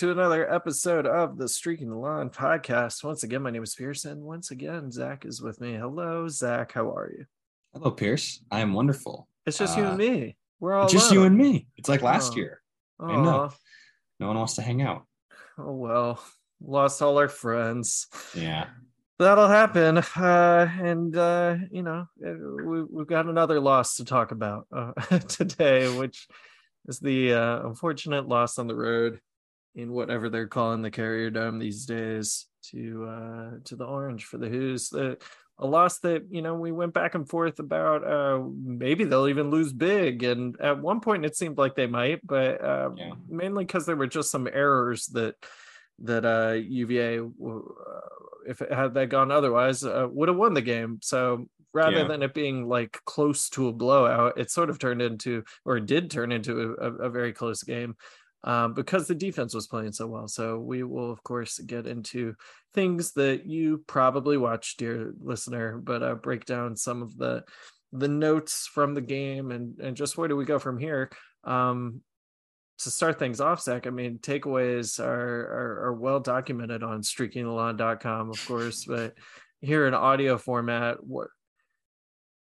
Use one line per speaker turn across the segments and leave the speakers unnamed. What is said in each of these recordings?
to another episode of the Streaking the Lawn podcast. Once again, my name is Pearson. Once again, Zach is with me. Hello, Zach. How are you?
Hello, Pierce. I am wonderful.
It's just uh, you and uh, me. We're all
just you and me. It's like last oh. year. Oh. I know. No one wants to hang out.
Oh well, lost all our friends.
Yeah.
That'll happen, uh, and uh, you know we, we've got another loss to talk about uh, today, which is the uh, unfortunate loss on the road in whatever they're calling the Carrier Dome these days to uh, to the Orange for the Hoos. The a loss that you know we went back and forth about. Uh, maybe they'll even lose big, and at one point it seemed like they might, but uh, yeah. mainly because there were just some errors that that uh, UVA, uh, if it had that gone otherwise, uh, would have won the game. So rather yeah. than it being like close to a blowout, it sort of turned into, or did turn into a, a very close game um, because the defense was playing so well. So we will, of course, get into things that you probably watched, dear listener, but uh, break down some of the the notes from the game and and just where do we go from here. Um, to start things off, Zach, I mean, takeaways are, are, are well documented on streakingthelawn.com, of course, but here in audio format, what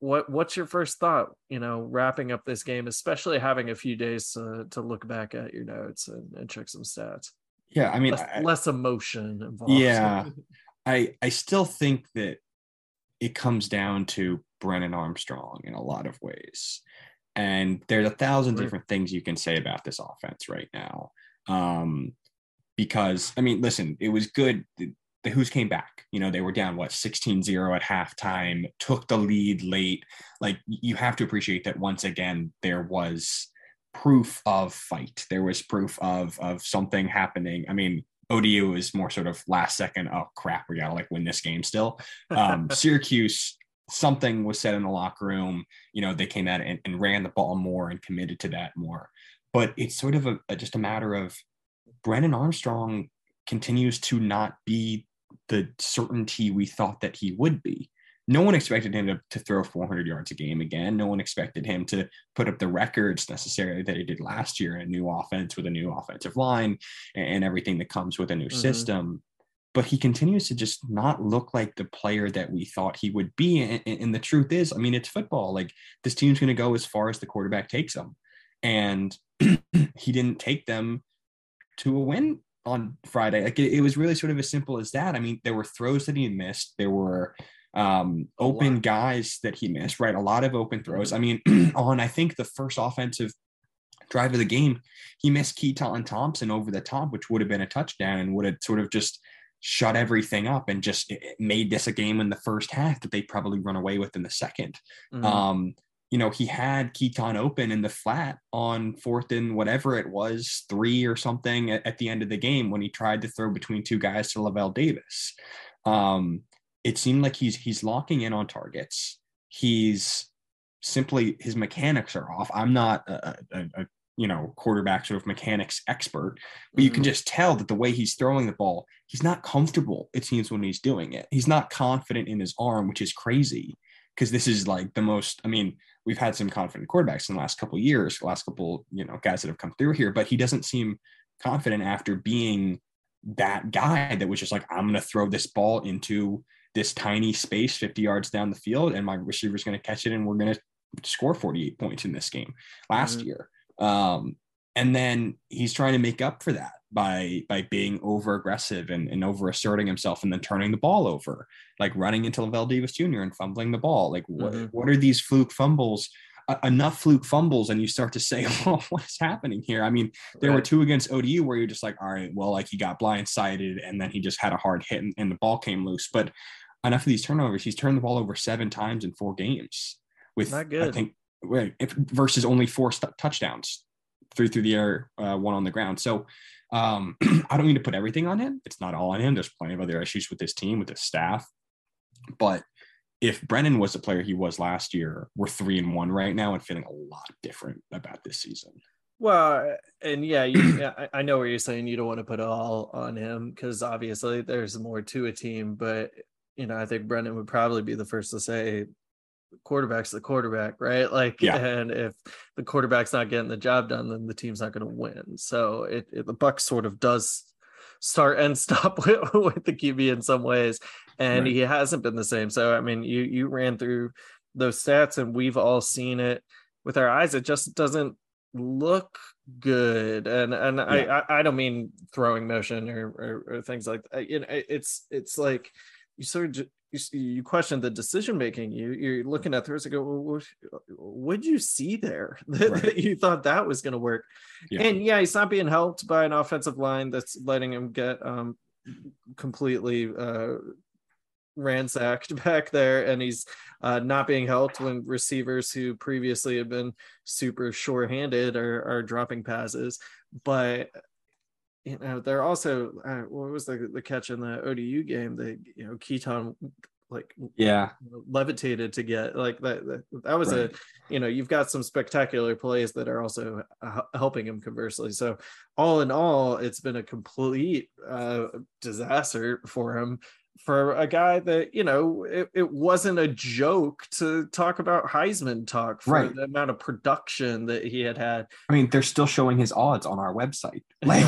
what what's your first thought you know wrapping up this game especially having a few days to, to look back at your notes and, and check some stats?
Yeah i mean
less,
I,
less emotion involved.
Yeah. I i still think that it comes down to brennan armstrong in a lot of ways. And there's a thousand different things you can say about this offense right now. Um because i mean listen it was good the Hoos came back. You know, they were down, what, 16 0 at halftime, took the lead late. Like, you have to appreciate that once again, there was proof of fight. There was proof of of something happening. I mean, ODU is more sort of last second, oh crap, we gotta like win this game still. Um, Syracuse, something was said in the locker room. You know, they came out and, and ran the ball more and committed to that more. But it's sort of a, a just a matter of Brennan Armstrong continues to not be the certainty we thought that he would be. No one expected him to, to throw 400 yards a game again. No one expected him to put up the records necessarily that he did last year in a new offense with a new offensive line and, and everything that comes with a new mm-hmm. system. But he continues to just not look like the player that we thought he would be. And, and the truth is, I mean, it's football. Like this team's going to go as far as the quarterback takes them. And he didn't take them to a win on Friday. Like it, it, was really sort of as simple as that. I mean, there were throws that he missed. There were um, open guys that he missed, right? A lot of open throws. I mean, on I think the first offensive drive of the game, he missed Keytaon Thompson over the top, which would have been a touchdown and would have sort of just shut everything up and just made this a game in the first half that they probably run away with in the 2nd mm-hmm. Um, you know, he had Keaton open in the flat on fourth and whatever it was, three or something at, at, the end of the game when he tried to throw between two guys to Lavel Davis. Um, it seemed like he's he's locking in on targets. He's simply his mechanics are off. I'm not a, a, a you know quarterback sort of mechanics expert, but mm-hmm. you can mm-hmm. just tell that the way he's throwing the ball, he's not comfortable. It seems when he's doing it, he's not confident in his arm, which is crazy because this is like the most. I mean, we've had some confident quarterbacks in the last couple years, last couple, you know, guys that have come through here, but he doesn't seem confident after being that guy that was just like, I'm going to throw this ball into this tiny space 50 yards down the field and my receiver's going to catch it and we're going to score 48 points in this game last mm-hmm. year. Um, and then he's trying to make up for that by by being over aggressive and, and over asserting himself and then turning the ball over like running into Lavel Davis Jr. and fumbling the ball like what, mm-hmm. what are these fluke fumbles uh, enough fluke fumbles and you start to say oh what's happening here I mean there right. were two against ODU where you're just like all right well like he got blindsided and then he just had a hard hit and, and the ball came loose but enough of these turnovers he's turned the ball over seven times in four games with I think if, versus only four st- touchdowns three through the air, uh, one on the ground. So um, I don't mean to put everything on him. It's not all on him. There's plenty of other issues with this team, with the staff. But if Brennan was the player he was last year, we're three and one right now and feeling a lot different about this season.
Well, and yeah, you, I know what you're saying. You don't want to put it all on him because obviously there's more to a team. But you know, I think Brennan would probably be the first to say quarterback's the quarterback, right? Like,
Yeah.
and if the quarterback's not getting the job done, then the team's not going to win. So it, it the Buck sort of does start and stop with, with the QB in some ways, and
Right.
he hasn't been the same. So I mean, you you ran through those stats, and we've all seen it with our eyes. It just doesn't look good and and I, I i don't mean throwing motion or or, or things like that you know it's it's like you sort of you, you question the decision making you you're looking at and go well, what would you see there that,
Right.
that you thought that was going to work
Yeah.
and yeah he's not being helped by an offensive line that's letting him get um completely uh ransacked back there and he's uh, not being helped when receivers who previously have been super sure-handed are, are dropping passes but you know they're also uh, what was the, the catch in the odu game that you know keaton like
Yeah.
levitated to get like that that, that was
Right.
a you know you've got some spectacular plays that are also uh, helping him conversely so all in all it's been a complete uh disaster for him for a guy that you know it, it wasn't a joke to talk about heisman talk for
Right.
the amount of production that he had had
I mean, they're still showing his odds on our website. Like,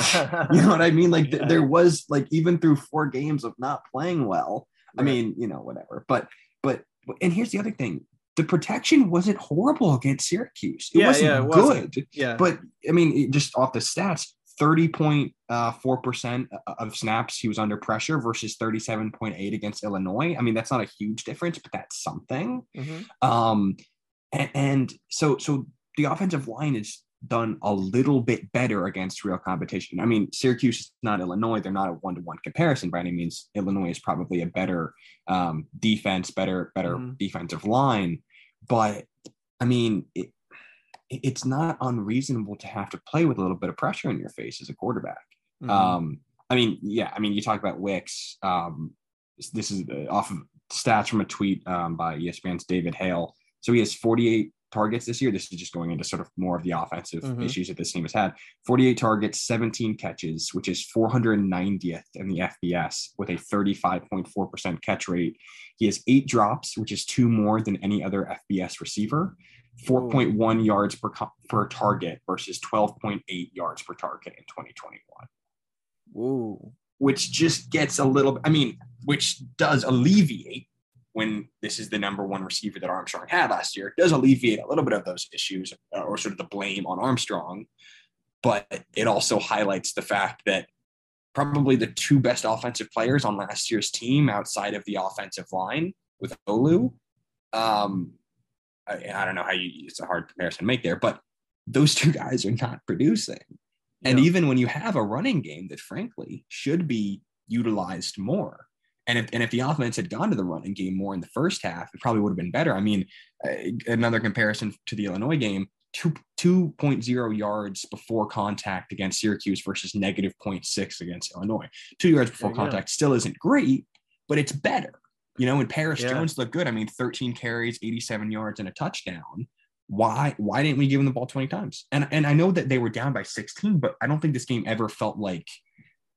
you know what I mean? Like, th-
Yeah.
there was like even through four games of not playing well. I mean, you know, whatever. But but and here's the other thing: the protection wasn't horrible against Syracuse. It
Yeah,
wasn't
yeah, it wasn't.
good.
yeah
But I mean, just off the stats, 30.4% of snaps he was under pressure versus 37.8 against Illinois. I mean, that's not a huge difference, but that's something.
Mhm.
Um, and, and so so the offensive line is done a little bit better against real competition. I mean, Syracuse is not Illinois; they're not a one-to-one comparison by any means. Illinois is probably a better um, defense, better better
Mhm.
defensive line, but I mean, it, it's not unreasonable to have to play with a little bit of pressure in your face as a quarterback.
Mhm.
Um, I mean, yeah, I mean, you talk about Wicks. Um, this is uh, off of stats from a tweet um, by ESPN's David Hale. So he has 48 targets this year. This is just going into sort of more of the offensive
Mhm.
issues that this team has had. 48 targets, 17 catches, which is 490th in the FBS with a 35.4% catch rate. He has eight drops, which is two more than any other FBS receiver. 4.1 yards per, per target versus 12.8 yards per target in 2021
Whoa.
which just gets a little i mean which does alleviate when this is the number one receiver that armstrong had last year it does alleviate a little bit of those issues uh, or sort of the blame on armstrong but it also highlights the fact that probably the two best offensive players on last year's team outside of the offensive line with olu um I, I don't know how you it's a hard comparison to make there but those two guys are not producing and
Yeah.
even when you have a running game that frankly should be utilized more. And if, and if the offense had gone to the running game more in the first half, it probably would have been better. I mean, uh, another comparison to the Illinois game, two, 2.0 yards before contact against Syracuse versus negative 0.6 against Illinois. Two yards before
go.
contact still isn't great, but it's better. You know, and Perris
Yeah.
Jones looked good. I mean, 13 carries, 87 yards, and a touchdown why why didn't we give him the ball 20 times and and i know that they were down by 16 but i don't think this game ever felt like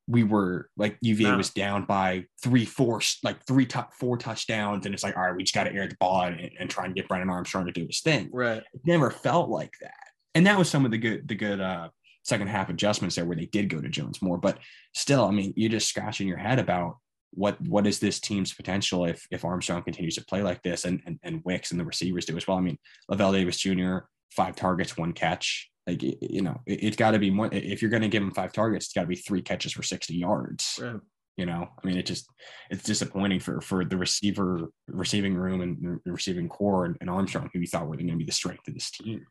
we were like uva
No.
was down by three four like three top four touchdowns and it's like all right we just got to air the ball and, and try and get brennan armstrong to do his thing
right
it never felt like that and that was some of the good the good uh second half adjustments there where they did go to jones more but still i mean you're just scratching your head about what what is this team's potential if if Armstrong continues to play like this and and, and Wicks and the receivers do as well. I mean, Lavel Davis Jr. five targets, one catch. Like you know, it, has got to be more. If you're going to give him five targets, it's got to be three catches for sixty yards.
right
You know, I mean, it just it's disappointing for for the receiver receiving room and the receiving corps and, and Armstrong, who we thought were going to be the strength of this team.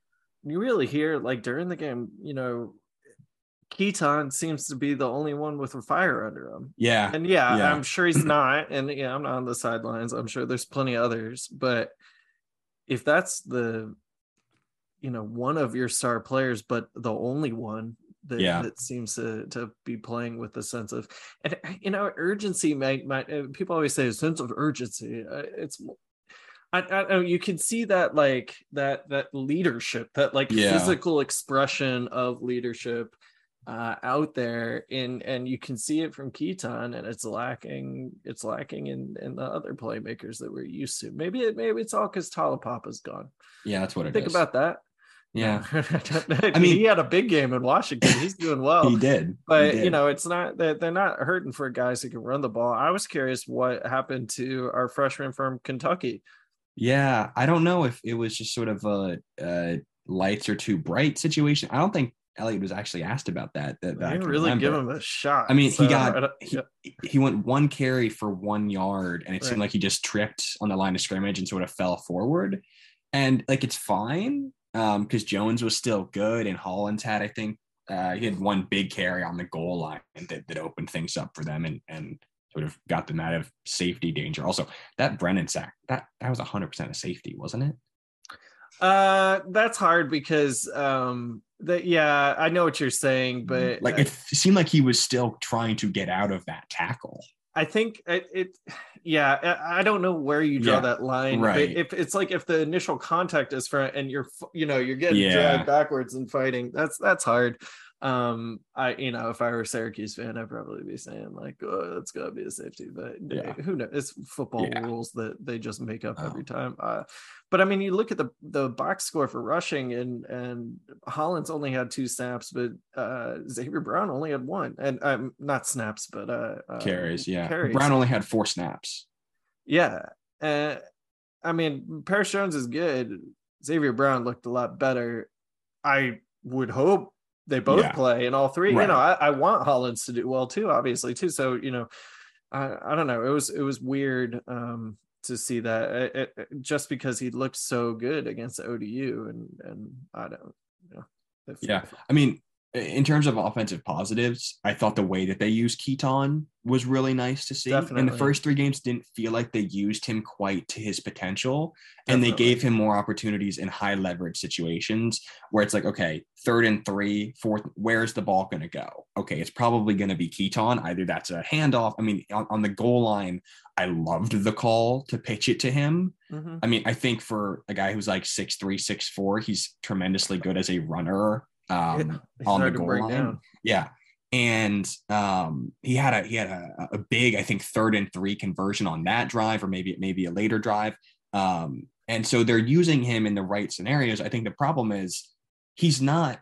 you really hear like during the game, you know, Keaton seems to be the only one with a fire under him.
Yeah,
And yeah,
Yeah.
I'm sure he's not. And yeah, I'm not on the sidelines. I'm sure there's plenty of others. But if that's the, you know, one of your star players, but the only one that,
Yeah.
that seems to, to be playing with a sense of, and you know, urgency might, might uh, people always say a sense of urgency. Uh, it's, I, I know you can see that like that that leadership that like
Yeah.
physical expression of leadership uh, out there and and you can see it from Keaton and it's lacking it's lacking in in the other playmakers that we're used to. Maybe it maybe it's all because Taulapapa's gone.
Yeah, that's what it
Think
is.
about that.
Yeah,
I mean, he had a big game in Washington. He's doing well.
he did.
but
He did.
you know it's not they're, they're not hurting for guys who can run the ball i was curious what happened to our freshman from kentucky
Yeah, I don't know if it was just sort of a, a lights are too bright situation. I don't think Elliott was actually asked about that. That, that I
they didn't
can
really give him a shot
I mean, he got- he-
yeah.
he went one carry for one yard, and it seemed like he just tripped on the line of scrimmage and sort of fell forward. And like it's fine um because Jones was still good, and Hollins had I think uh, he had one big carry on the goal line that, that opened things up for them and and sort of got them out of safety danger. Also, that Brennan sack that that was hundred percent a safety, wasn't it?
uh that's hard because um that yeah i know what you're saying mm, but
Like it seemed like he was still trying to get out of that tackle.
I think it, it yeah, I don't know where you draw
Yeah,
that line. but
right.
If it's like if the initial contact is front and you're, you know, you're getting
Yeah.
dragged backwards and fighting, that's that's hard. Um, I you know, if I were a Syracuse fan, I'd probably be saying like, oh, that's gotta be a safety, but
Yeah.
who knows? It's football
Yeah.
rules that they just make up every
Oh.
time. Uh, but I mean, you look at the the box score for rushing, and and Hollins only had two snaps, but uh, Xavier Brown only had one, and um, not snaps, but uh, uh
Carries, yeah.
carries.
Brown only had four snaps.
Yeah. Uh, I mean, Perris Jones is good. Xavier Brown looked a lot better. I would hope they both
Yeah.
play in all three. You know, I, I want Hollins to do well too, obviously, too. So, you know, I, I don't know. It was it was weird um to see that it, it- it- just because he looked so good against ODU and and I don't you know. if-
Yeah. I mean, in terms of offensive positives, I thought the way that they used Keaton was really nice to see. In
Definitely.
the first three games, didn't feel like they used him quite to his potential, and they gave him more opportunities in high leverage situations where it's like, okay, third and three, fourth, where's the ball going to go? Okay, it's probably going to be Keaton. Either that's a handoff. I mean, on, on the goal line, I loved the call to pitch it to him.
Mhm.
I mean, I think for a guy who's like six three, six four, he's tremendously good as a runner. Um, on the goal line.
down.
yeah, and um, he had a he had a, a big, I think, third and three conversion on that drive, or maybe maybe a later drive. Um, and so they're using him in the right scenarios. I think the problem is he's not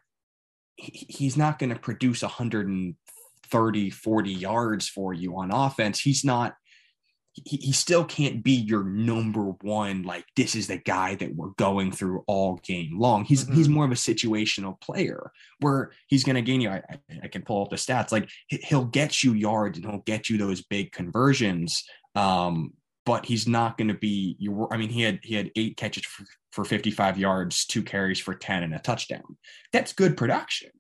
he- he's not going to produce 130 40 yards for you on offense he's not he, he still can't be your number one like this is the guy that we're going through all game long. He's he's more of a situational player where he's going to gain you I, I, I can pull up the stats like he- he'll get you yards and he'll get you those big conversions um but he's not going to be your i mean he had he had eight catches for, for 55 yards two carries for 10 and a touchdown. That's good production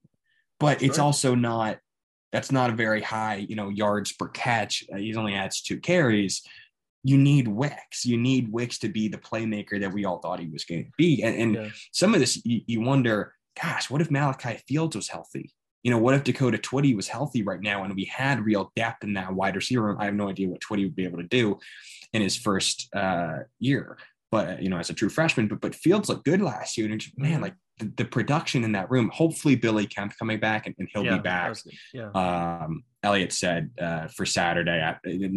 but it's also not that's not a very high you know yards per catch uh, he's only had two carries you need Wicks. You need Wicks to be the playmaker that we all thought he was going to be. And, and
Yeah.
some of this, you, you wonder, gosh, what if Malachi Fields was healthy? You know, what if Dakota Twitty was healthy right now and we had real depth in that wide receiver room? I have no idea what Twitty would be able to do in his first uh, year, but you know, as a true freshman. But but Fields looked good last year, and man,
Mhm.
like the, the production in that room. Hopefully, Billy Kemp coming back and, and he'll
Yeah,
be back.
Yeah.
um, Elliott said uh, for Saturday uh,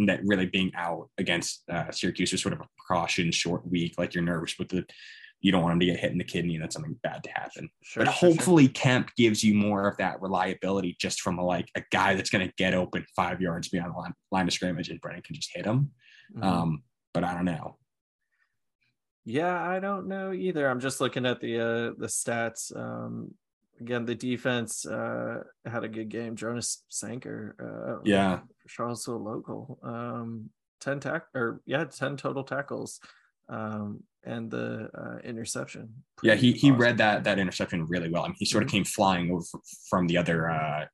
that really being out against uh, Syracuse was sort of a precaution, short week. Like you're nervous with the, you don't want him to get hit in the kidney and that's something bad to happen.
Sure,
but
sure, sure.
hopefully Kemp gives you more of that reliability just from a, like a guy that's going to get open five yards beyond the line, line of scrimmage and Brennan can just hit him.
Mhm.
Um, but I don't know.
Yeah, I don't know either. I'm just looking at the uh the stats. Um again, the defense uh had a good game. Jonas Sanker, uh
Yeah.
for Charlottesville local. Um 10 tack or yeah, 10 total tackles. Um and the uh interception.
Yeah, he he
awesome.
read that that interception really well. I mean, he sort of came flying over from the other uh,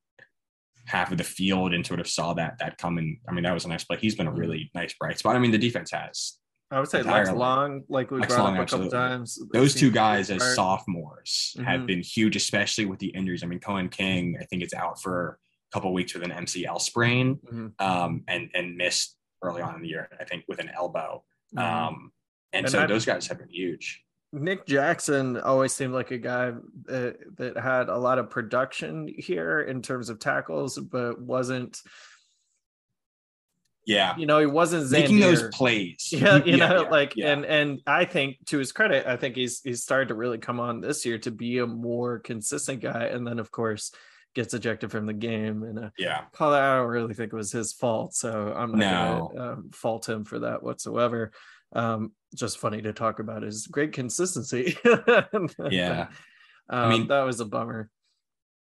half of the field and sort of saw that that coming. I mean, that was a nice play. He's been a really nice bright spot. I mean, the defense has
I would say Lex. Long, like we
Lex
brought
Long,
up a couple
absolutely.
times.
those two guys as sophomores have
Mhm.
been huge, especially with the injuries. I mean, Coen King, I think it's out for a couple weeks with an MCL sprain,
Mhm,
um, and and missed early on in the year. I think with an elbow.
mhm.
Um, and,
And
so
I-
those guys have been huge.
Nick Jackson always seemed like a guy that, that had a lot of production here in terms of tackles, but wasn't.
Yeah,
you know, he wasn't
making those plays.
Yeah, you yeah, know, yeah, like yeah. and and I think to his credit, I think he's he's started to really come on this year to be a more consistent guy. And then of course gets ejected from the game and uh,
yeah
call that I don't really think it was his fault so I'm not no. gonna um, fault him for that whatsoever um, just funny to talk about his great consistency.
yeah.
Um, I mean, that was a bummer.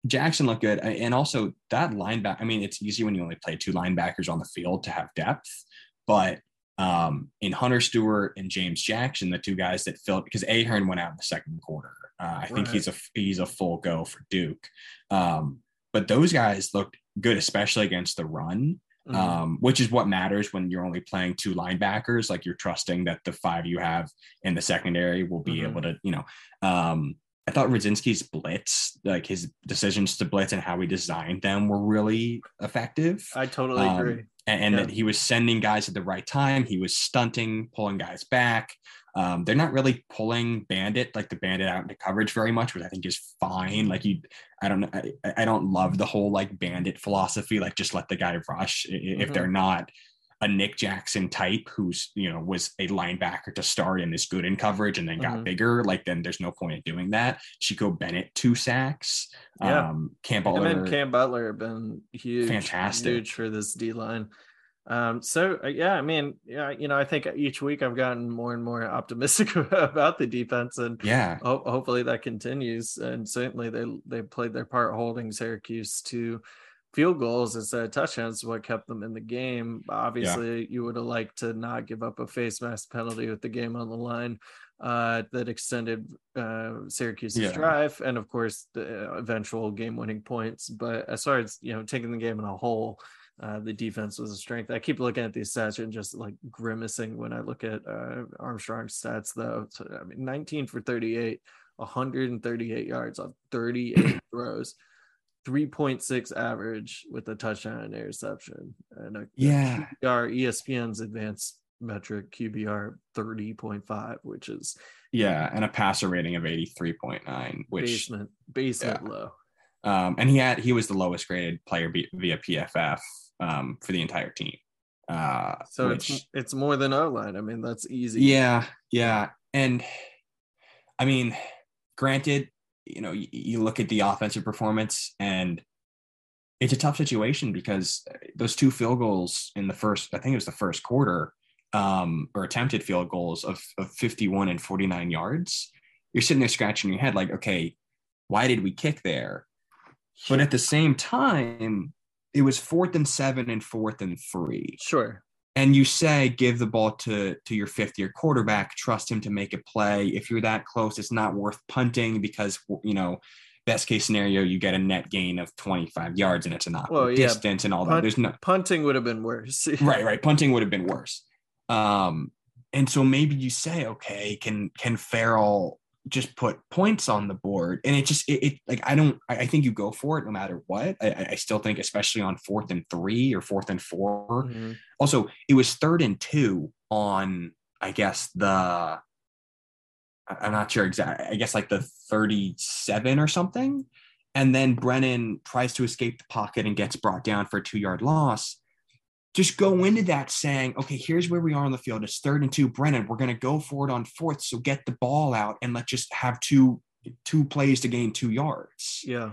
Jackson looked good. And also that linebacker, I mean, it's easy when you only play two linebackers on the field to have depth, but um, in Hunter Stewart and James Jackson, the two guys that filled because Ahern went out in the second quarter. Uh, I think he's a he's a full go for Duke. Um, but those guys looked good, especially against the run mm-hmm. um, which is what matters when you're only playing two linebackers. Like you're trusting that the five you have in the secondary will be mm-hmm. able to, you know. I thought Rudzinski's blitz, like his decisions to blitz and how he designed them, were really effective.
I totally um, agree.
And, and yeah. that he was sending guys at the right time. He was stunting, pulling guys back. Um, they're not really pulling Bandit like the Bandit out into coverage very much, which I think is fine. Like you, I don't, I, I don't love the whole like Bandit philosophy. Like just let the guy rush mm-hmm. if they're not a Nick Jackson type who's you know was a linebacker to start and is good in coverage and then got mm-hmm. bigger. Like then there's no point in doing that. Chico Bennett two sacks.
Yeah, um, Cam Butler. And Cam Butler have been huge,
fantastic,
huge for this D line. Um, so uh, yeah, I mean, yeah, you know, I think each week I've gotten more and more optimistic about the defense, and
yeah,
ho- hopefully that continues. And certainly they they played their part holding Syracuse to field goals instead of touchdowns. What kept them in the game? Obviously, yeah. you would have liked to not give up a face mask penalty with the game on the line. Uh, that extended uh, Syracuse's yeah. drive, and of course the eventual game-winning points. But as far as you know, taking the game in a whole, uh, the defense was a strength. I keep looking at these stats and just like grimacing when I look at uh, Armstrong's stats, though. So, I mean, 19 for 38, 138 yards on 38 throws, 3.6 average with a touchdown and interception. And a,
yeah,
our ESPN's advanced metric QBR 30.5, which is
yeah, and a passer rating of 83.9, which
basement basement yeah. low.
Um, and he had he was the lowest graded player via PFF um, for the entire team. Uh,
so which, it's it's more than O line. I mean, that's easy.
Yeah, yeah, and I mean, granted, you know, you, you look at the offensive performance, and it's a tough situation because those two field goals in the first, I think it was the first quarter, um, or attempted field goals of, of 51 and 49 yards. You're sitting there scratching your head, like, okay, why did we kick there? But at the same time, it was fourth and seven and fourth and three.
Sure.
And you say give the ball to to your fifth year quarterback, trust him to make a play. If you're that close, it's not worth punting because you know best case scenario you get a net gain of 25 yards and it's a not well, distance and all Punt, that. There's no
punting would have been worse.
right, right. Punting would have been worse. Um, and so maybe you say, okay, can can Farrell just put points on the board and it just it, it like i don't I, I, think you go for it no matter what. I, I, still think especially on fourth and three or fourth and 4 mm-hmm. also it was third and two on i guess the i'm not sure exactly i guess like the 37 or something. And then brennan tries to escape the pocket and gets brought down for a two yard loss just go into that saying, okay, here's where we are on the field. It's third and two. Brennan, we're going to go for it on fourth. So get the ball out and let's just have two two plays to gain two yards.
Yeah.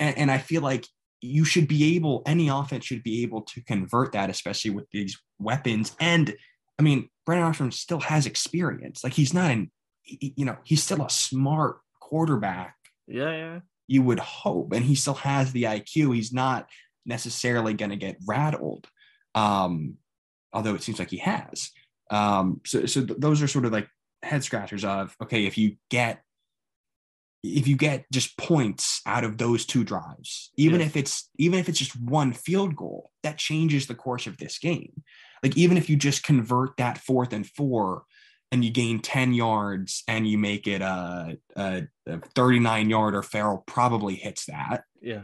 And, and I feel like you should be able, any offense should be able to convert that, especially with these weapons. And I mean, Brennan Armstrong still has experience. Like he's not an, you know, he's still a smart quarterback.
Yeah, yeah.
You would hope. And he still has the IQ. He's not necessarily going to get rattled um, although it seems like he has. Um, so, so th- those are sort of like head scratchers of okay, if you get if you get just points out of those two drives, even if it's even if it's just one field goal, that changes the course of this game. Like even if you just convert that fourth and four and you gain 10 yards and you make it a, a, a 39 yarder, Farrell probably hits that.
Yeah.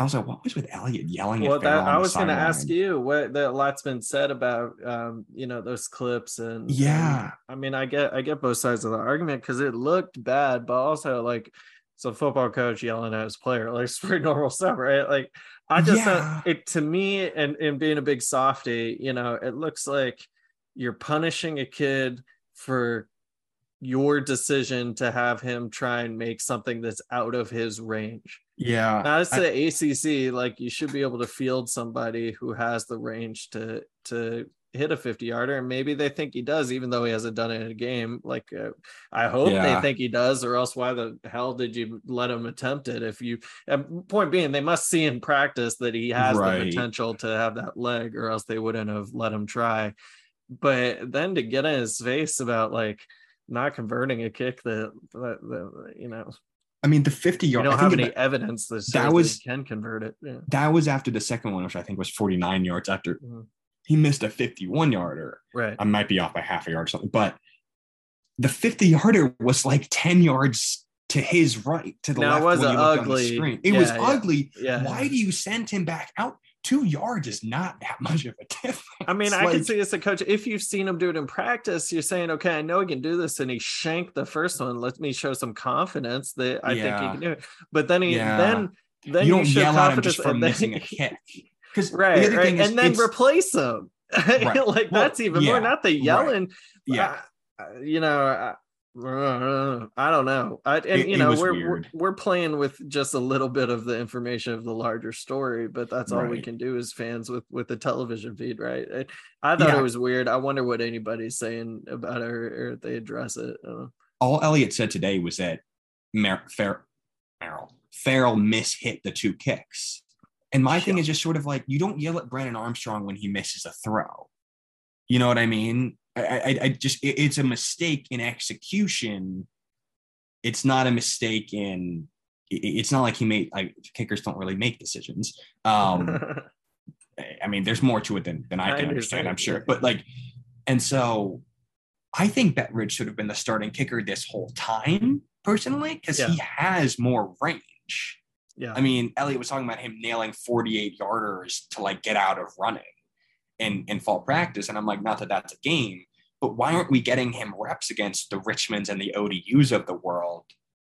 I was like, what was with Elliott yelling
well
at Farrell
i was going to ask you what that a lot's been said about um you know those clips and and,
Yeah.
i mean i get i get both sides of the argument because it looked bad but also like it's a football coach yelling at his player like it's pretty normal stuff right like i just
Yeah.
it to me and and being a big softy you know it looks like you're punishing a kid for your decision to have him try and make something that's out of his range
Yeah.
now it's
I-
the ACC. Like you should be able to field somebody who has the range to to hit a 50 yarder, and maybe they think he does, even though he hasn't done it in a game. Like uh, I hope
Yeah.
they think he does, or else why the hell did you let him attempt it? If you, and point being, they must see in practice that he has
Right.
the potential to have that leg, or else they wouldn't have let him try. But then to get in his face about like not converting a kick that, that, that you know
I mean, the 50
you
yard.
don't
I
have any
that,
evidence that,
that
that
was-
he can convert it. Yeah.
that was after the second one, which I think was 49 yards after
Mhm.
he missed a 51 yarder.
Right.
I might be off by half a yard or something, but the 50 yarder was like 10 yards to his right, to the
Now, it
left.
was
when you
ugly-
screen. It was
yeah, yeah.
ugly.
Yeah.
Why do you send him back out? Two yards is not that much of a difference.
I mean, I
like-
can see as a coach, if you've seen him do it in practice, you're saying, okay, I know he can do this, and he shanked the first one. Let me show some confidence that I think he can do it. But then he,
Yeah.
then, then
you don't
show
yell at him
confidence
just for missing a kick. Because
right, the right, and then replace him. like
Well,
that's even more. Not the yelling.
yeah,
uh, you know, I don't know. I, and
It-
you know, we're, we're we're playing with just a little bit of the information of the larger story, but that's all we can do as fans with with the television feed, right? I, I thought
Yeah.
it was weird. I wonder what anybody's saying about it or, or if they address it. Uh,
all Elliott said today was that Mer- Fer- Merrill Farrell mishit the two kicks. And my thing is just sort of like you don't yell at Brandon Armstrong when he misses a throw. You know what I mean? I, I, I just it- it's a mistake in execution. It's not a mistake in. it- It's not like he made like kickers don't really make decisions. Um, I mean, there's more to it than than I
I
can understand,
understand,
I'm sure. But like, and so I think Bettridge should have been the starting kicker this whole time, personally, because he has more range.
yeah,
I mean, Elliott was talking about him nailing 48 yarders to like get out of running in in fall practice, and I'm like, not that that's a game, but why aren't we getting him reps against the Richmonds and the ODUs of the world?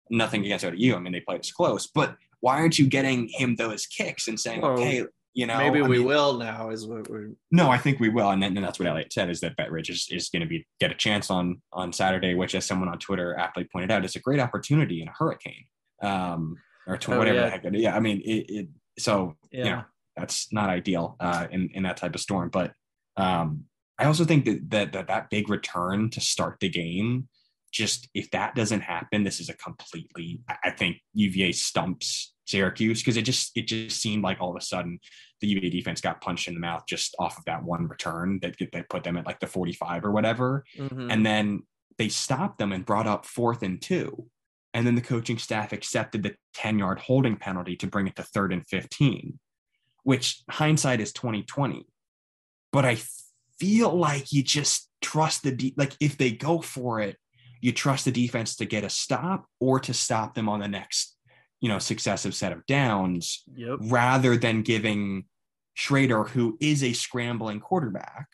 Nothing against ODU. I mean, they played us close, but why aren't you getting him those kicks and saying,
Well,
okay, you know,
maybe
I
we
mean,
will now. Is what we're
no, I think we will, and then and that's what Elliott said is that Bettridge is, is going to be get a chance on on Saturday, which, as someone on Twitter aptly pointed out, is a great opportunity in a hurricane, um, or to
Oh,
whatever
yeah.
the heck. It, yeah, I mean, it, it so
yeah.
you know that's not ideal uh, in in that type of storm, but um, I also think that that that, that big return to start the game. Just if that doesn't happen, this is a completely. I- think UVA stumps Syracuse because it just it just seemed like all of a sudden the UVA defense got punched in the mouth just off of that one return that that put them at like the 45 or whatever.
Mhm.
And then they stopped them and brought up fourth and two. And then the coaching staff accepted the 10 yard holding penalty to bring it to third and 15, which hindsight is 2020. But I feel like you just trust the, de- like if they go for it, you trust the defense to get a stop or to stop them on the next, you know, successive set of downs
Yep.
rather than giving Shrader, who is a scrambling quarterback,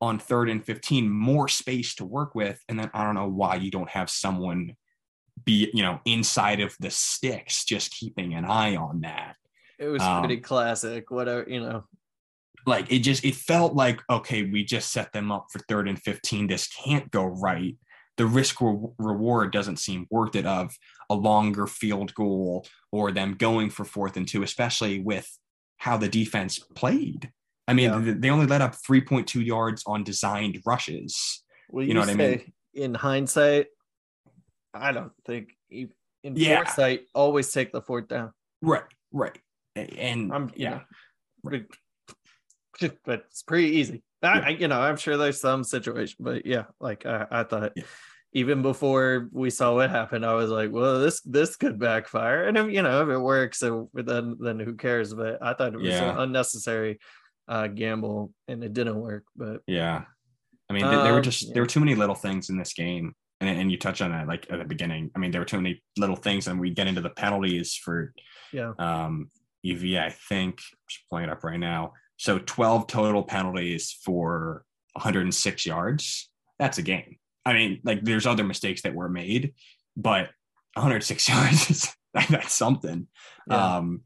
on third and 15 more space to work with. And then I don't know why you don't have someone be, you know, inside of the sticks, just keeping an eye on that.
It was
Um,
pretty classic. Whatever you know.
Like it just, it felt like, okay, we just set them up for third and 15. This can't go right. The risk re- reward doesn't seem worth it of a longer field goal or them going for fourth and two, especially with how the defense played. I mean,
Yeah.
they only let up 3.2 yards on designed rushes.
Well,
You know what I mean?
In hindsight, I don't think in
Yeah.
foresight always take the fourth down.
Right, right. And
I'm
yeah,
yeah, but it's pretty easy. I, I- you know, I'm sure there's some situation, but yeah, like I, I thought.
Yeah.
Even before we saw what happened, I was like, "Well, this this could backfire," and if you know if it works, so then then who cares? But I thought it was
Yeah.
an unnecessary uh, gamble, and it didn't work. But
yeah. I mean, there, there were
Um,
just
yeah.
there were too many little things in this game, and, and you touched on that like at the beginning. I mean, there were too many little things, and we get into the penalties for
yeah,
um UVA, I think, just pulling it up right now. So 12 total penalties for 106 yards. That's a game. I mean, like there's other mistakes that were made, but 106 yards is that's something. Yeah. Um,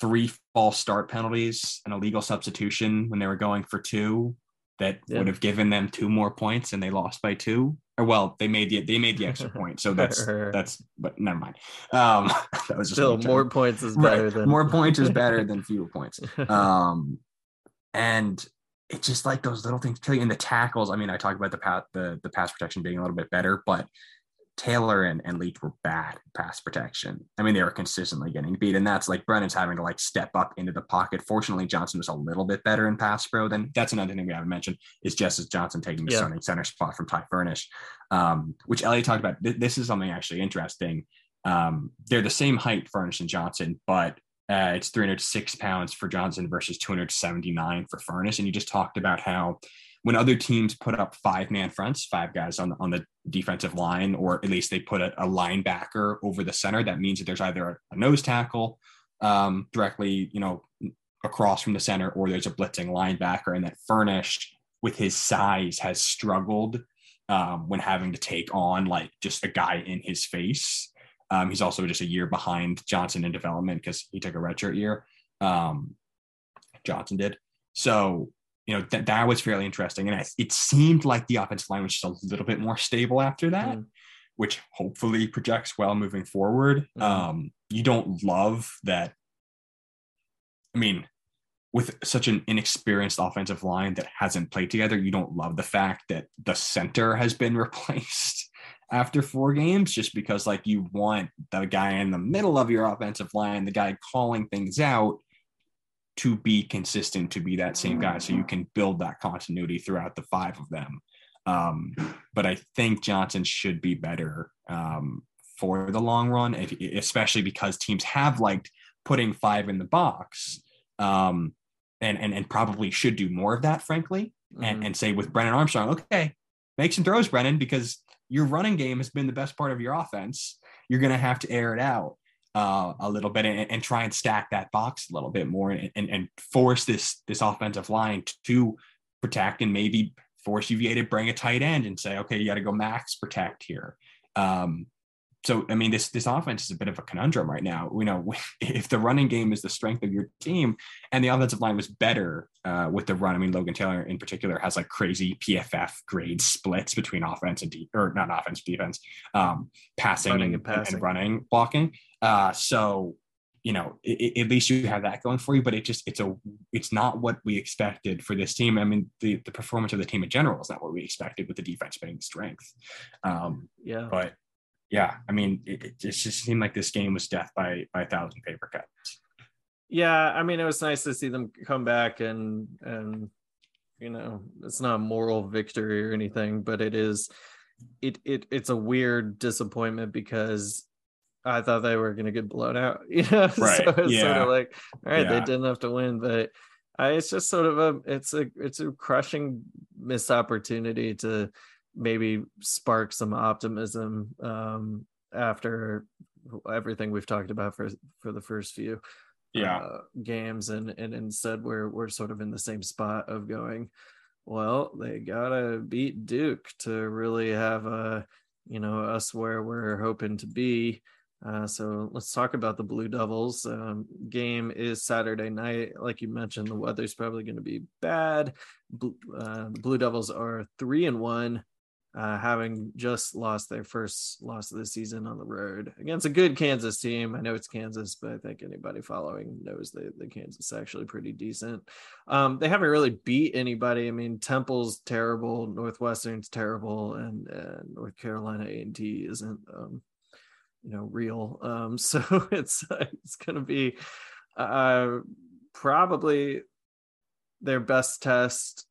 three false start penalties, an illegal substitution when they were going for two that yeah. would have given them two more points and they lost by two. Or well, they made the they made the extra point. So that's that's but never mind. Um
that was just still more points is better right. than
more points is better than fewer points. Um and it's just like those little things kill you. And the tackles, I mean, I talked about the pass the, the pass protection being a little bit better, but Taylor and, and Leech were bad pass protection. I mean, they were consistently getting beat. And that's like Brennan's having to like step up into the pocket. Fortunately, Johnson was a little bit better in pass pro. Then that's another thing we haven't mentioned is Justice Johnson taking the yeah. starting center spot from Ty Furnish, um, which Elliott talked about. This is something actually interesting. Um, they're the same height, Furnish and Johnson, but uh, it's 306 pounds for Johnson versus 279 for Furnish. And you just talked about how when other teams put up five man fronts, five guys on the, on the defensive line, or at least they put a, a linebacker over the center, that means that there's either a, a nose tackle um, directly, you know, across from the center, or there's a blitzing linebacker, and that Furnish with his size has struggled um, when having to take on like just a guy in his face. Um, he's also just a year behind Johnson in development because he took a redshirt year. Um, Johnson did. So you know that that was fairly interesting, and it seemed like the offensive line was just a little bit more stable after that, mm. which hopefully projects well moving forward. Mm. Um, you don't love that. I mean, with such an inexperienced offensive line that hasn't played together, you don't love the fact that the center has been replaced after four games, just because like you want the guy in the middle of your offensive line, the guy calling things out to be consistent, to be that same guy. So you can build that continuity throughout the five of them. Um, but I think Johnson should be better um, for the long run, if, especially because teams have liked putting five in the box um, and, and, and probably should do more of that, frankly. Mm-hmm. And, and say with Brennan Armstrong, okay, make some throws, Brennan, because your running game has been the best part of your offense. You're going to have to air it out uh, a little bit and, and, try and stack that box a little bit more and, and, and force this this offensive line to protect and maybe force UVA to bring a tight end and say, okay, you got to go max protect here. Um, so I mean, this this offense is a bit of a conundrum right now. You know, if the running game is the strength of your team, and the offensive line was better uh, with the run. I mean, Logan Taylor in particular has like crazy PFF grade splits between offense and de- or not offense defense, um, passing and, and, passing. and running blocking. Uh, so you know, it, at least you have that going for you. But it just it's a it's not what we expected for this team. I mean, the the performance of the team in general is not what we expected with the defense being the strength. Um, yeah, but yeah, I mean, it, it, just seemed like this game was death by by a thousand paper cuts.
Yeah, I mean, it was nice to see them come back and and you know, it's not a moral victory or anything, but it is it it it's a weird disappointment because I thought they were going to get blown out, you know. Right. so it's yeah. sort of like, all right, yeah. they didn't have to win, but I, it's just sort of a it's a it's a crushing missed opportunity to maybe spark some optimism um, after everything we've talked about for for the first few
yeah uh,
games and and instead we're we're sort of in the same spot of going well they gotta beat duke to really have a you know us where we're hoping to be uh, so let's talk about the Blue Devils. Um, game is Saturday night. Like you mentioned, the weather's probably going to be bad. Blue, uh, the Blue Devils are three and one uh, having just lost their first loss of the season on the road against a good Kansas team. I know it's Kansas, but I think anybody following knows that the Kansas actually pretty decent. Um, they haven't really beat anybody. I mean, Temple's terrible, Northwestern's terrible, and, and North Carolina A and T isn't, um, you know, real. Um, so it's it's going to be uh, probably their best test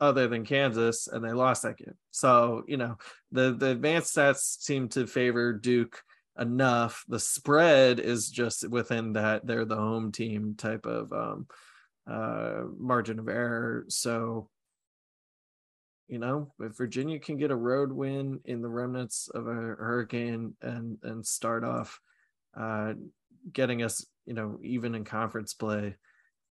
other than Kansas, and they lost that game. So you know the the advanced stats seem to favor Duke enough. The spread is just within that they're the home team type of um, uh, margin of error. So you know if Virginia can get a road win in the remnants of a hurricane and and start off uh, getting us, you know, even in conference play.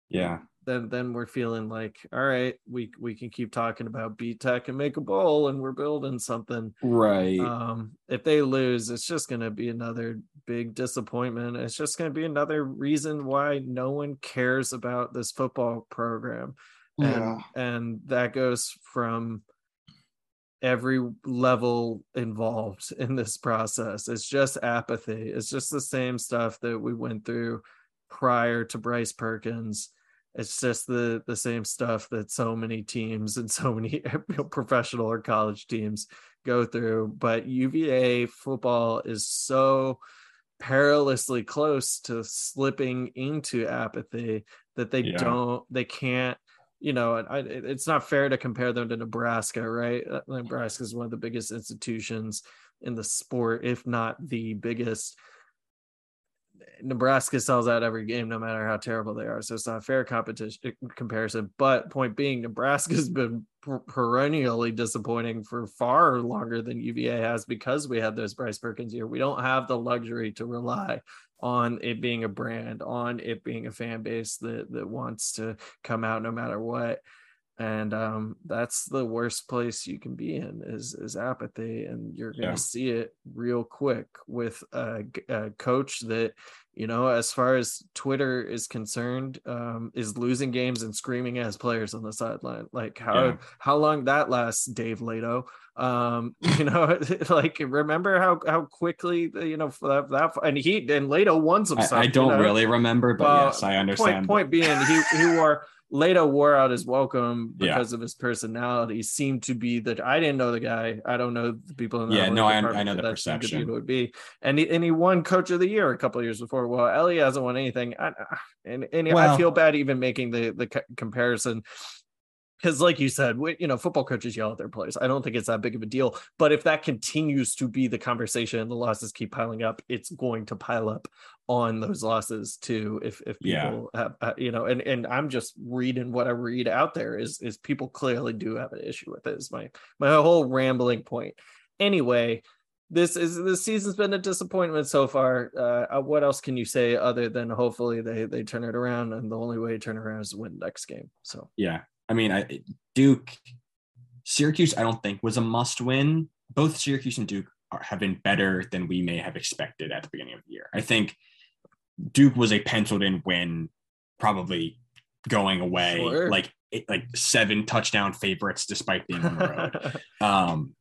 Yeah.
Then then we're feeling like, all right, we we can keep talking about beat tech and make a bowl and we're building something.
Right.
Um, if they lose, it's just gonna be another big disappointment. It's just gonna be another reason why no one cares about this football program. And
Yeah.
and that goes from every level involved in this process. It's just apathy. It's just the same stuff that we went through prior to Bryce Perkins. It's just the the same stuff that so many teams and so many professional or college teams go through. But UVA football is so perilously close to slipping into apathy that they
Yeah.
don't they can't you know I, it's not fair to compare them to nebraska right Uh, nebraska is one of the biggest institutions in the sport if not the biggest nebraska sells out every game no matter how terrible they are so it's not a fair competition eh, comparison but point being nebraska's been per- perennially disappointing for far longer than uva has because we had those bryce perkins year. we don't have the luxury to rely on it being a brand, on it being a fan base that that wants to come out no matter what. And um, that's the worst place you can be in is is apathy, and you're going to
Yeah.
see it real quick with a, a coach that you know, as far as Twitter is concerned, um, is losing games and screaming at his players on the sideline. Like how
Yeah.
how long that lasts, Dave Leitao. Um, you know, like remember how how quickly you know that, that and he and Leitao won some
I,
stuff.
I
you
don't
know?
really remember, but
Well,
yes, I
Point,
understand.
point being, he he wore Leitao wore out his welcome
Yeah.
because of his personality. Seemed to be that I didn't know the guy. I don't know the people in the
Yeah, no, I- I know the
but that seemed to
perception.
would be. And he and he won Coach of the Year a couple of years before. Well, Elliott hasn't won anything, I, and and I feel bad even making the the comparison. Because, like you said, we, you know, football coaches yell at their players. I don't think it's that big of a deal. But if that continues to be the conversation and the losses keep piling up, it's going to pile up on those losses too. If if
Yeah.
people have, uh, you know, and and I'm just reading what I read out there is is people clearly do have an issue with it. Is my my whole rambling point. Anyway, this is this season's been a disappointment so far. Uh, what else can you say other than hopefully they they turn it around, and the only way to turn it around is to win the next game. So
Yeah. I mean, I, Duke, Syracuse, I don't think was a must win. Both Syracuse and Duke are, have been better than we may have expected at the beginning of the year. I think Duke was a penciled in win, probably going away,
Sure.
like eight- like seven touchdown favorites despite being on the road. um,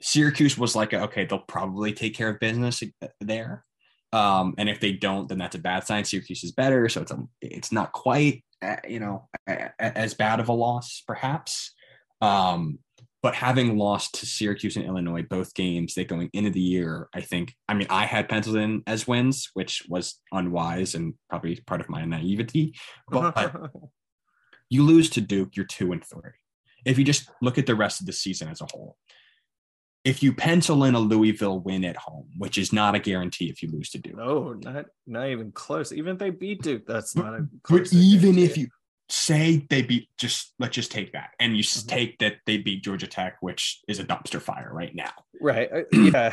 Syracuse was like, okay, they'll probably take care of business there. Um, and if they don't, then that's a bad sign. Syracuse is better, so it's a, it's not quite, you know, as bad of a loss, perhaps. Um, but having lost to Syracuse and Illinois both games, they going into the year, I think. I mean, I had penciled in as wins, which was unwise and probably part of my naivety. But you lose to Duke, you're two and three. If you just look at the rest of the season as a whole, if you pencil in a Louisville win at home, which is not a guarantee if you lose to Duke,
no, not not even close. Even if they beat Duke, that's not a.
but even if you say they beat, just let's just take that, and you s
Mhm.
take that they beat Georgia Tech, which is a dumpster fire right now.
right, uh, yeah,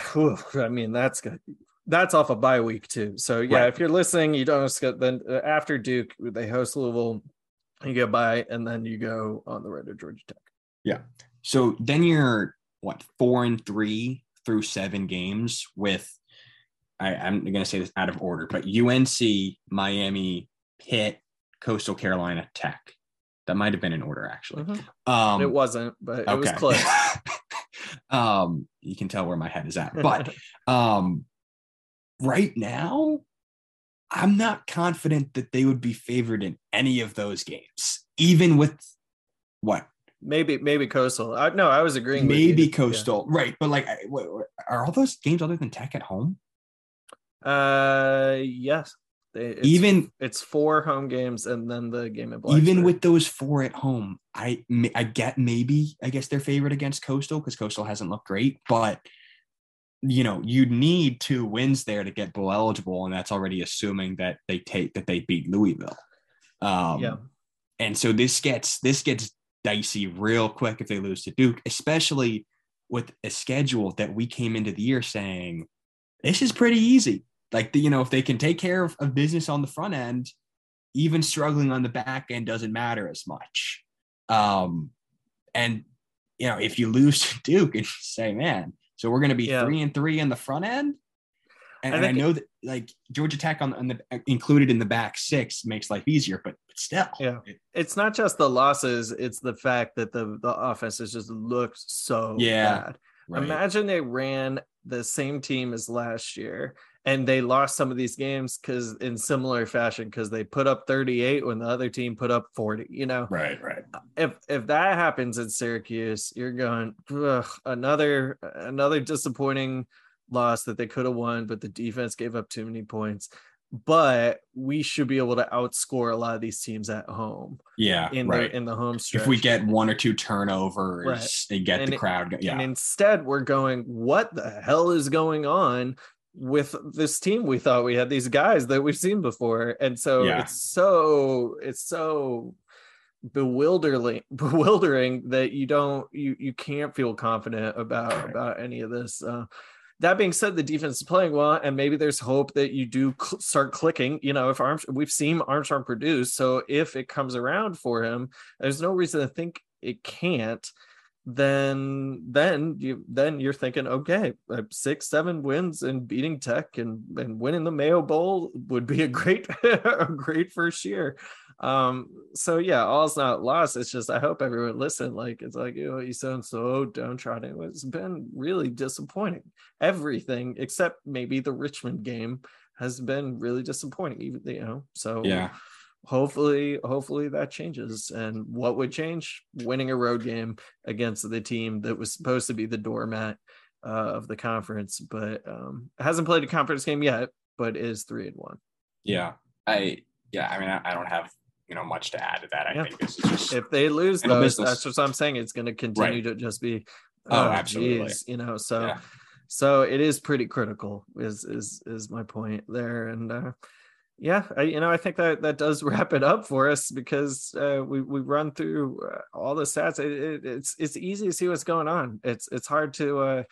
I mean that's good. That's off a bye week too. So yeah,
Right.
if you're listening, you don't skip. Then uh, after Duke, they host Louisville. You get by, and then you go on the road to Georgia Tech. Yeah.
So then you're what four and three through seven games with I, I'm gonna say this out of order, but UNC, Miami, Pitt, Coastal Carolina, Tech. That might have been in order actually. Um
it wasn't, but it was close.
um you can tell where my head is at. But um right now I'm not confident that they would be favored in any of those games, even with what
maybe maybe Coastal. I, no, I was agreeing.
maybe
you. Yeah.
coastal right but like what- what- are all those games other than tech at home
Uh, yes. It's,
even
it's four home games and then the game Blacksburg.
even with those four at home i i get maybe i guess they're favored against coastal because coastal hasn't looked great but you know you need two wins there to get bowl eligible and that's already assuming that they take that they beat louisville um
yeah,
and so this gets this gets dicey real quick if they lose to duke especially with a schedule that we came into the year saying this is pretty easy like the, you know if they can take care of, of business on the front end even struggling on the back end doesn't matter as much um and you know if you lose to duke and say man so we're going to be
Yeah.
three and three in the front end and,
I
and I know that like Georgia Tech on, on the included in the back six makes life easier, but, but still,
Yeah.
it-
it's not just the losses; it's the fact that the the offense just looked so
Yeah,
bad.
right.
Imagine they ran the same team as last year and they lost some of these games because in similar fashion because they put up 38 when the other team put up 40 you know
right, right.
if if that happens in syracuse you're going another another disappointing loss that they could have won but the defense gave up too many points but we should be able to outscore a lot of these teams at home
Yeah,
in
right.
the in the home stretch
if we get one or two turnovers,
Right.
they get
And
the
it-
crowd. Yeah,
And instead, we're going, what the hell is going on with this team? We thought we had these guys that we've seen before. And so
Yeah.
it's so, it's so bewildering bewildering that you don't you you can't feel confident about about any of this uh that being said the defense is playing well and maybe there's hope that you do cl- start clicking you know if armstrong we've seen armstrong produce so if it comes around for him there's no reason to think it can't then then you then you're thinking okay six seven wins and beating tech and and winning the mayo bowl would be a great a great first year. Um so yeah all's not lost. It's just i hope everyone listened. Like it's like you know you sound so downtrodden. It's been really disappointing. Everything except maybe the richmond game has been really disappointing even you know so
yeah,
hopefully hopefully that changes and what would change winning a road game against the team that was supposed to be the doormat uh, of the conference but um hasn't played a conference game yet but is three and one
yeah. I yeah. I mean, I, I don't have you know much to add to that. I
Yeah.
think this is just
if they lose those that's what i'm saying it's going to continue to just be
Oh, absolutely.
geez, you know so
Yeah.
so it is pretty critical is is is my point there and uh yeah I, you know i think that that does wrap it up for us because uh we we run through uh, all the stats. It, it, it's it's easy to see what's going on. It's it's hard to uh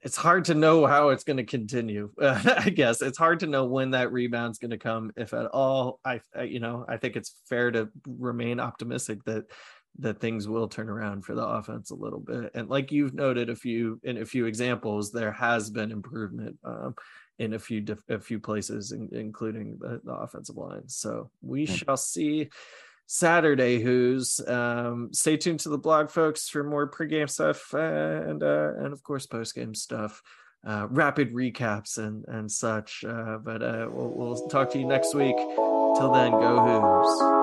it's hard to know how it's going to continue i guess. It's hard to know when that rebound's going to come if at all. I, I you know i think it's fair to remain optimistic that that things will turn around for the offense a little bit. And like you've noted a few in a few examples there has been improvement. Um, in a few diff- a few places in, including the, the offensive line. So we
Yeah.
shall see Saturday who's um stay tuned to the blog folks for more pregame stuff uh, and uh and of course postgame stuff uh rapid recaps and and such uh but uh we'll, we'll talk to you next week. Till then go Hoos